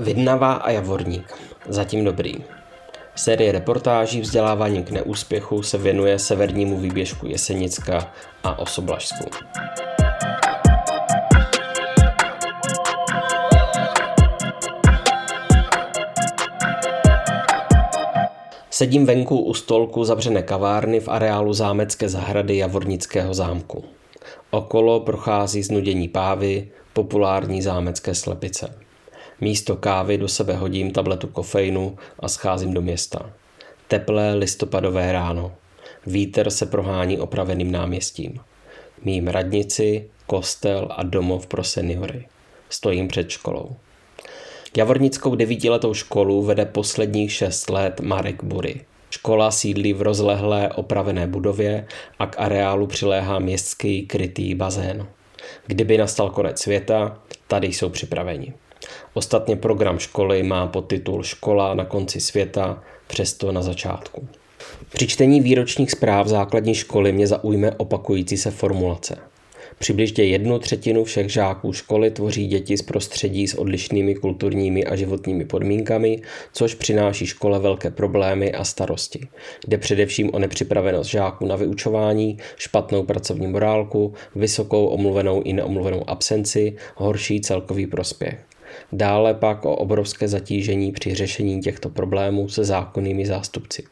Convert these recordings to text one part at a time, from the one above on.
Vidnava a Javorník. Zatím dobrý. Série reportáží vzděláváním k neúspěchu se věnuje severnímu výběžku Jesenicka a Osoblažsku. Sedím venku u stolku zavřené kavárny v areálu zámecké zahrady Javornického zámku. Okolo prochází znudění pávy, populární zámecké slepice. Místo kávy do sebe hodím tabletu kofeinu a scházím do města. Teplé listopadové ráno. Vítr se prohání opraveným náměstím. Mím radnici, kostel a domov pro seniory. Stojím před školou. Javornickou devítiletou školu vede posledních šest let Marek Bury. Škola sídlí v rozlehlé opravené budově a k areálu přiléhá městský krytý bazén. Kdyby nastal konec světa, tady jsou připraveni. Ostatně program školy má podtitul Škola na konci světa, přesto na začátku. Při čtení výročních zpráv základní školy mě zaujme opakující se formulace. Přibližně jednu třetinu všech žáků školy tvoří děti z prostředí s odlišnými kulturními a životními podmínkami, což přináší škole velké problémy a starosti. Jde především o nepřipravenost žáků na vyučování, špatnou pracovní morálku, vysokou omluvenou i neomluvenou absenci, horší celkový prospěch. Dále pak o obrovské zatížení při řešení těchto problémů se zákonnými zástupci.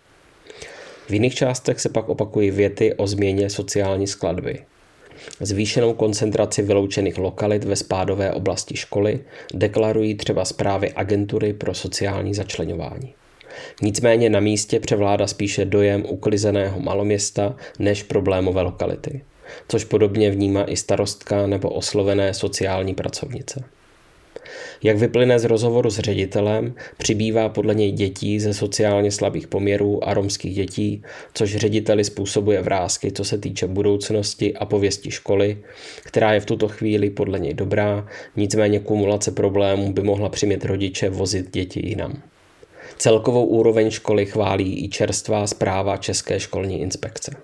V jiných částech se pak opakují věty o změně sociální skladby. Zvýšenou koncentraci vyloučených lokalit ve spádové oblasti školy deklarují třeba zprávy agentury pro sociální začlenování. Nicméně na místě převládá spíše dojem uklizeného maloměsta než problémové lokality, což podobně vnímá i starostka nebo oslovené sociální pracovnice. Jak vyplyne z rozhovoru s ředitelem, přibývá podle něj dětí ze sociálně slabých poměrů a romských dětí, což řediteli způsobuje vrázky, co se týče budoucnosti a pověsti školy, která je v tuto chvíli podle něj dobrá, nicméně kumulace problémů by mohla přimět rodiče vozit děti jinam. Celkovou úroveň školy chválí i čerstvá zpráva České školní inspekce.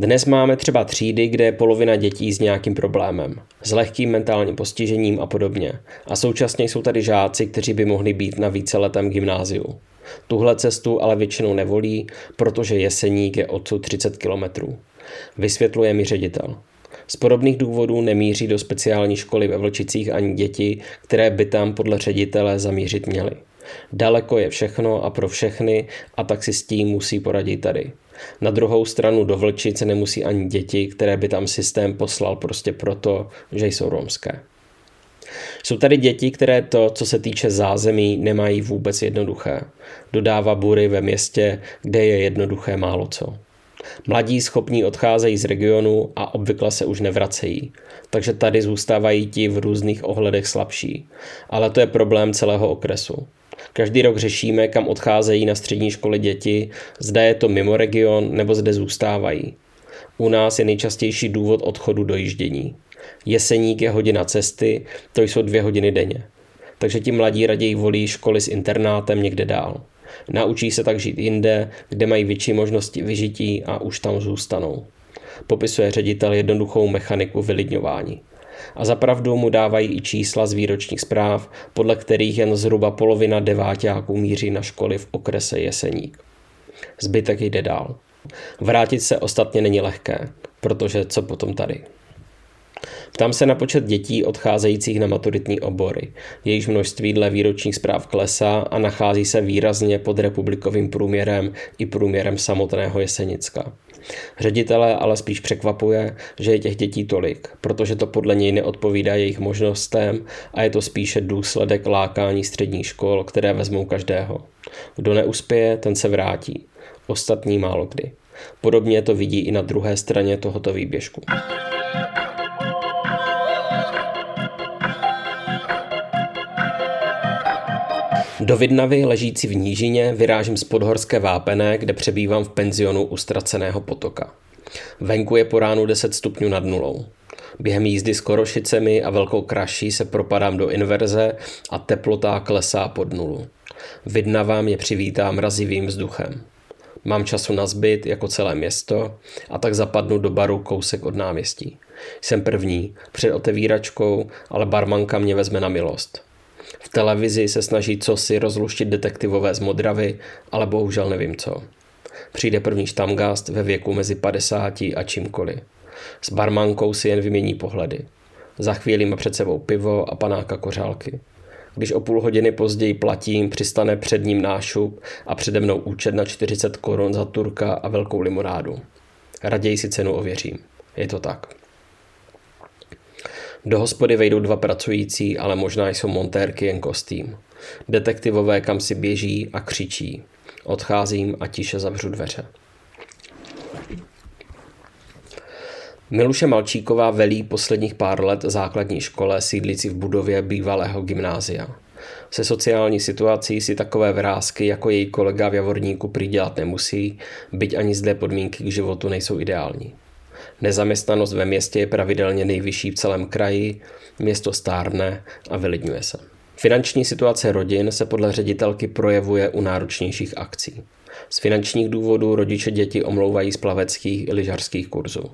Dnes máme třeba třídy, kde je polovina dětí s nějakým problémem, s lehkým mentálním postižením a podobně. A současně jsou tady žáci, kteří by mohli být na víceletém gymnáziu. Tuhle cestu ale většinou nevolí, protože Jeseník je odsud 30 kilometrů. Vysvětluje mi ředitel. Z podobných důvodů nemíří do speciální školy ve Vlčicích ani děti, které by tam podle ředitele zamířit měly. Daleko je všechno a pro všechny a tak si s tím musí poradit tady. Na druhou stranu do Vlčice nemusí ani děti, které by tam systém poslal prostě proto, že jsou romské. Jsou tady děti, které to, co se týče zázemí, nemají vůbec jednoduché. Dodává Bury ve městě, kde je jednoduché málo co. Mladí schopní odcházejí z regionu a obvykle se už nevracejí, takže tady zůstávají ti v různých ohledech slabší. Ale to je problém celého okresu. Každý rok řešíme, kam odcházejí na střední školy děti, zda je to mimo region nebo zde zůstávají. U nás je nejčastější důvod odchodu dojíždění. Jeseník je hodina cesty, to jsou dvě hodiny denně. Takže ti mladí raději volí školy s internátem někde dál. Naučí se tak žít jinde, kde mají větší možnosti vyžití a už tam zůstanou. Popisuje ředitel jednoduchou mechaniku vylidňování a zapravdu mu dávají i čísla z výročních zpráv, podle kterých jen zhruba polovina deváťáků míří na školy v okrese Jeseník. Zbytek jde dál. Vrátit se ostatně není lehké, protože co potom tady? Ptám se na počet dětí odcházejících na maturitní obory. Jejíž množství dle výročních zpráv klesá a nachází se výrazně pod republikovým průměrem i průměrem samotného Jesenicka. Ředitele ale spíš překvapuje, že je těch dětí tolik, protože to podle něj neodpovídá jejich možnostem a je to spíše důsledek lákání středních škol, které vezmou každého. Kdo neuspěje, ten se vrátí. Ostatní málo kdy. Podobně to vidí i na druhé straně tohoto výběžku. Do Vidnavy, ležící v nížině, vyrážím z podhorské Vápené, kde přebývám v penzionu u Ztraceného potoka. Venku je po ránu 10 stupňů nad nulou. Během jízdy s korošicemi a velkou kraší se propadám do inverze a teplota klesá pod nulu. Vidnava mě přivítá mrazivým vzduchem. Mám času na zbyt jako celé město a tak zapadnu do baru kousek od náměstí. Jsem první, před otevíračkou, ale barmanka mě vezme na milost. V televizi se snaží cosi rozluštit detektivové z Modravy, ale bohužel nevím co. Přijde první štamgast ve věku mezi 50 a čímkoliv. S barmankou si jen vymění pohledy. Za chvíli má před sebou pivo a panáka kořálky. Když o půl hodiny později platím, přistane před ním nášup a přede mnou účet na 40 korun za turka a velkou limonádu. Raději si cenu ověřím. Je to tak. Do hospody vejdou dva pracující, ale možná jsou montérky jen kostým. Detektivové kam si běží a křičí. Odcházím a tiše zavřu dveře. Miluše Malčíková velí posledních pár let základní škole sídlící v budově bývalého gymnázia. Se sociální situací si takové vrázky jako její kolega v Javorníku přidělat nemusí, byť ani zde podmínky k životu nejsou ideální. Nezaměstnanost ve městě je pravidelně nejvyšší v celém kraji, město stárne a vylidňuje se. Finanční situace rodin se podle ředitelky projevuje u náročnějších akcí. Z finančních důvodů rodiče děti omlouvají z plaveckých i lyžařských kurzů.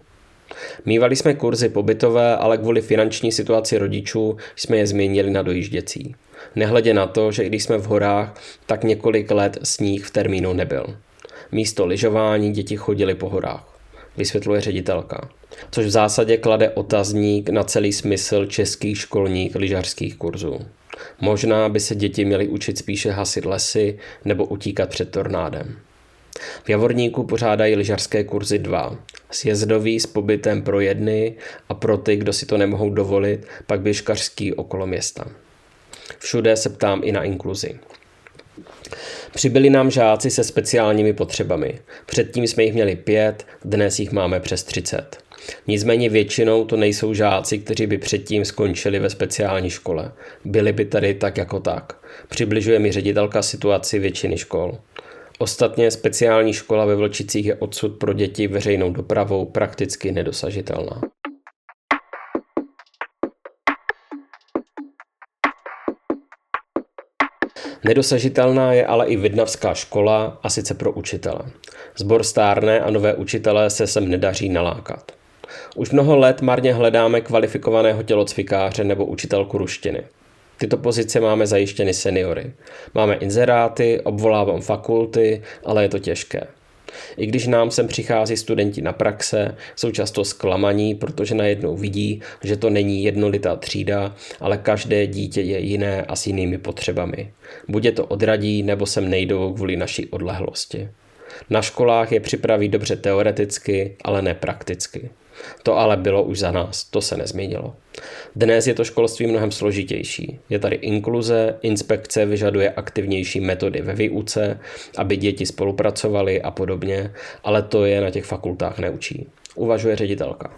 Mývali jsme kurzy pobytové, ale kvůli finanční situaci rodičů jsme je změnili na dojížděcí. Nehledě na to, že když jsme v horách, tak několik let sníh v termínu nebyl. Místo lyžování děti chodili po horách, vysvětluje ředitelka. Což v zásadě klade otazník na celý smysl českých školních lyžařských kurzů. Možná by se děti měly učit spíše hasit lesy nebo utíkat před tornádem. V Javorníku pořádají lyžařské kurzy dva. Sjezdový s pobytem pro jedny a pro ty, kdo si to nemohou dovolit, pak běžkařský okolo města. Všude se ptám i na inkluzi. Přibyli nám žáci se speciálními potřebami. Předtím jsme jich měli pět, dnes jich máme přes 30. Nicméně většinou to nejsou žáci, kteří by předtím skončili ve speciální škole. Byli by tady tak jako tak. Přibližuje mi ředitelka situaci většiny škol. Ostatně speciální škola ve Vlčicích je odsud pro děti veřejnou dopravou prakticky nedosažitelná. Nedosažitelná je ale i Vidnavská škola, a sice pro učitele. Zbor stárne a nové učitele se sem nedaří nalákat. Už mnoho let marně hledáme kvalifikovaného tělocvikáře nebo učitelku ruštiny. Tyto pozice máme zajištěny seniory. Máme inzeráty, obvolávám fakulty, ale je to těžké. I když nám sem přichází studenti na praxe, jsou často zklamaní, protože najednou vidí, že to není jednolitá třída, ale každé dítě je jiné a s jinými potřebami. Buď je to odradí, nebo sem nejdou kvůli naší odlehlosti. Na školách je připraví dobře teoreticky, ale ne prakticky. To ale bylo už za nás, to se nezměnilo. Dnes je to školství mnohem složitější. Je tady inkluze, inspekce vyžaduje aktivnější metody ve výuce, aby děti spolupracovaly a podobně, ale to je na těch fakultách neučí. Uvažuje ředitelka.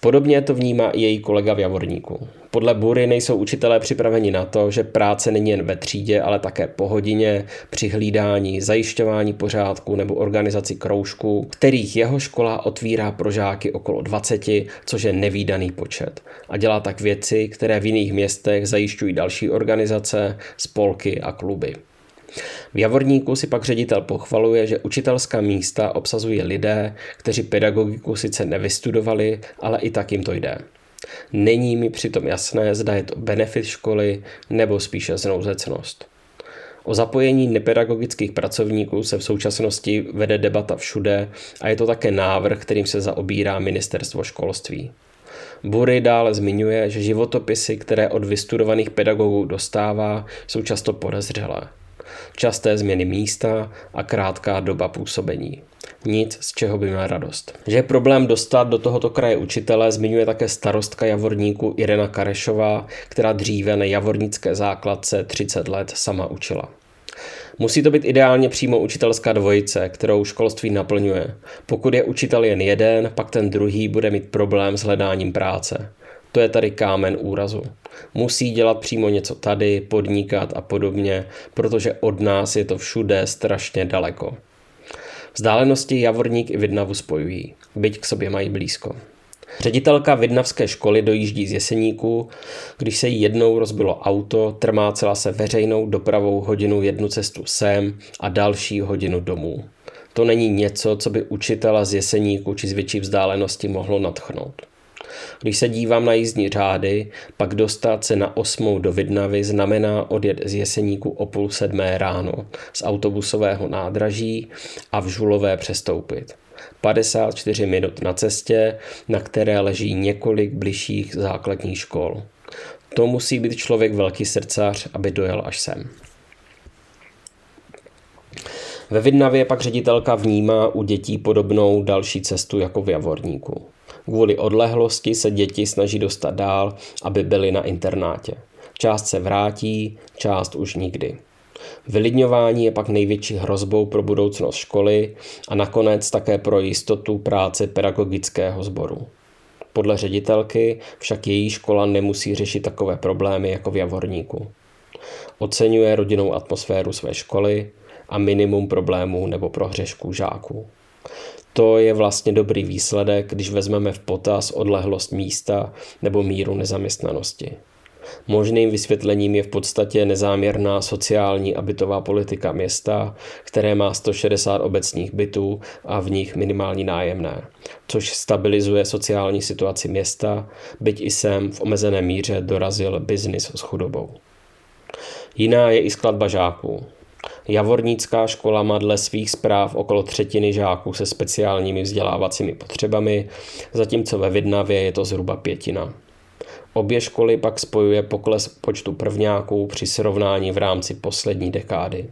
Podobně to vnímá i její kolega v Javorníku. Podle Bury nejsou učitelé připraveni na to, že práce není jen ve třídě, ale také po hodině, při hlídání, zajišťování pořádku nebo organizaci kroužků, kterých jeho škola otvírá pro žáky okolo 20, což je nevýdaný počet. A dělá tak věci, které v jiných městech zajišťují další organizace, spolky a kluby. V Javorníku si pak ředitel pochvaluje, že učitelská místa obsazují lidé, kteří pedagogiku sice nevystudovali, ale i tak jim to jde. Není mi přitom jasné, zda je to benefit školy nebo spíše znouzecnost. O zapojení nepedagogických pracovníků se v současnosti vede debata všude a je to také návrh, kterým se zaobírá ministerstvo školství. Bury dále zmiňuje, že životopisy, které od vystudovaných pedagogů dostává, jsou často podezřelé časté změny místa a krátká doba působení. Nic, z čeho by měl radost. Že je problém dostat do tohoto kraje učitele, zmiňuje také starostka Javorníku Irena Karešová, která dříve na javornické základce 30 let sama učila. Musí to být ideálně přímo učitelská dvojice, kterou školství naplňuje. Pokud je učitel jen jeden, pak ten druhý bude mít problém s hledáním práce. To je tady kámen úrazu. Musí dělat přímo něco tady, podnikat a podobně, protože od nás je to všude strašně daleko. Vzdálenosti Javorník i Vidnavu spojují, byť k sobě mají blízko. Ředitelka Vidnavské školy dojíždí z Jeseníku, když se jí jednou rozbilo auto, trmácela se veřejnou dopravou hodinu jednu cestu sem a další hodinu domů. To není něco, co by učitela z Jeseníku či z větší vzdálenosti mohlo nadchnout. Když se dívám na jízdní řády, pak dostat se na osmou do Vidnavy znamená odjet z Jeseníku o půl sedmé ráno z autobusového nádraží a v Žulové přestoupit. 54 minut na cestě, na které leží několik bližších základních škol. To musí být člověk velký srdcař, aby dojel až sem. Ve Vidnavě pak ředitelka vnímá u dětí podobnou další cestu jako v Javorníku. Kvůli odlehlosti se děti snaží dostat dál, aby byly na internátě. Část se vrátí, část už nikdy. Vylidňování je pak největší hrozbou pro budoucnost školy a nakonec také pro jistotu práce pedagogického sboru. Podle ředitelky však její škola nemusí řešit takové problémy jako v Javorníku. Oceňuje rodinnou atmosféru své školy a minimum problémů nebo prohřešků žáků. To je vlastně dobrý výsledek, když vezmeme v potaz odlehlost místa nebo míru nezaměstnanosti. Možným vysvětlením je v podstatě nezáměrná sociální a bytová politika města, které má 160 obecních bytů a v nich minimální nájemné, což stabilizuje sociální situaci města, byť i sem v omezené míře dorazil biznis s chudobou. Jiná je i skladba žáků. Javornická škola má dle svých zpráv okolo třetiny žáků se speciálními vzdělávacími potřebami, zatímco ve Vidnavě je to zhruba pětina. Obě školy pak spojuje pokles počtu prvňáků při srovnání v rámci poslední dekády.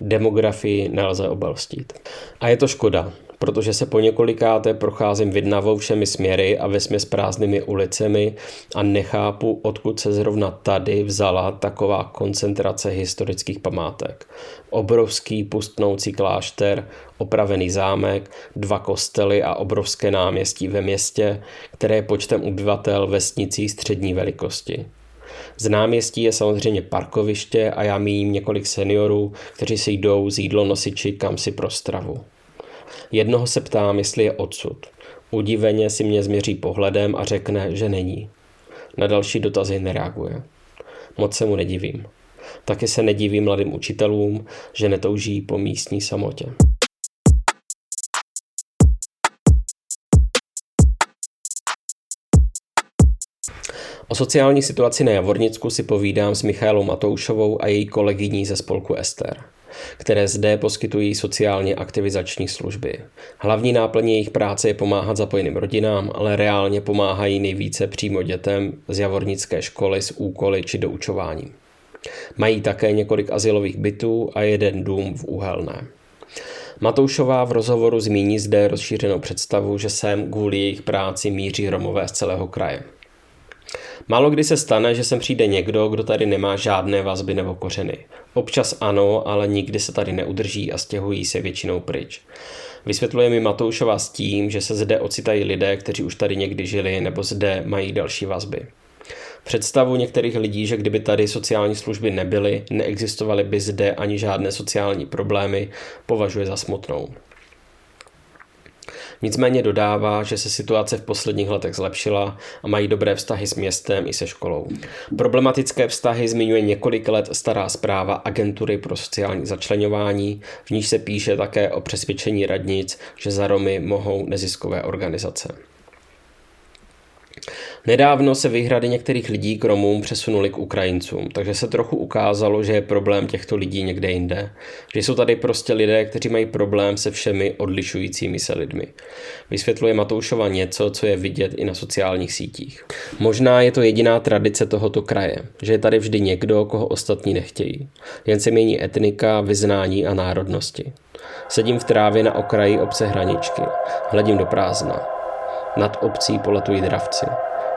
Demografii nelze obelstit. A je to škoda, protože se po několikáté procházím Vidnavou všemi směry a ve směs prázdnými ulicemi a nechápu, odkud se zrovna tady vzala taková koncentrace historických památek. Obrovský pustnoucí klášter, opravený zámek, dva kostely a obrovské náměstí ve městě, které je počtem obyvatel vesnicí střední velikosti. Z náměstí je samozřejmě parkoviště a já míjím několik seniorů, kteří si jdou z jídlo nosiči kam si pro stravu. Jednoho se ptám, jestli je odsud. Udiveně si mě změří pohledem a řekne, že není. Na další dotazy nereaguje. Moc se mu nedivím. Taky se nedivím mladým učitelům, že netouží po místní samotě. O sociální situaci na Javornicku si povídám s Michailou Matoušovou a její kolegyní ze spolku Ester které zde poskytují sociálně aktivizační služby. Hlavní náplně jejich práce je pomáhat zapojeným rodinám, ale reálně pomáhají nejvíce přímo dětem z javornické školy s úkoly či doučováním. Mají také několik asilových bytů a jeden dům v Úhelné. Matoušová v rozhovoru zmíní zde rozšířenou představu, že sem kvůli jejich práci míří Romové z celého kraje. Málo kdy se stane, že sem přijde někdo, kdo tady nemá žádné vazby nebo kořeny. Občas ano, ale nikdy se tady neudrží a stěhují se většinou pryč. Vysvětluje mi Matoušova s tím, že se zde ocitají lidé, kteří už tady někdy žili nebo zde mají další vazby. Představu některých lidí, že kdyby tady sociální služby nebyly, neexistovaly by zde ani žádné sociální problémy, považuje za smutnou. Nicméně dodává, že se situace v posledních letech zlepšila a mají dobré vztahy s městem i se školou. Problematické vztahy zmiňuje několik let stará zpráva Agentury pro sociální začlenování, v níž se píše také o přesvědčení radnic, že za Romy mohou neziskové organizace. Nedávno se výhrady některých lidí k Romům přesunuly k Ukrajincům, takže se trochu ukázalo, že je problém těchto lidí někde jinde. Že jsou tady prostě lidé, kteří mají problém se všemi odlišujícími se lidmi. Vysvětluje Matoušova něco, co je vidět i na sociálních sítích. Možná je to jediná tradice tohoto kraje, že je tady vždy někdo, koho ostatní nechtějí. Jen se mění etnika, vyznání a národnosti. Sedím v trávě na okraji obce Hraničky. Hledím do prázdna. Nad obcí poletují dravci.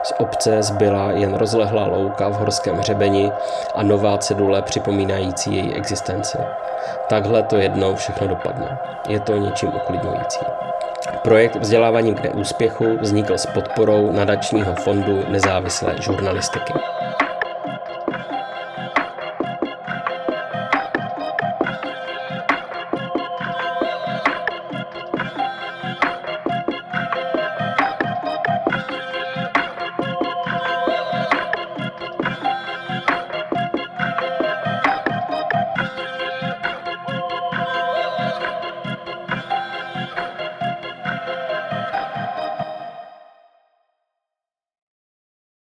Z obce zbyla jen rozlehlá louka v horském hřebeni a nová cedule připomínající její existenci. Takhle to jednou všechno dopadne. Je to něčím uklidňující. Projekt Vzdělávání k neúspěchu vznikl s podporou nadačního fondu nezávislé žurnalistiky.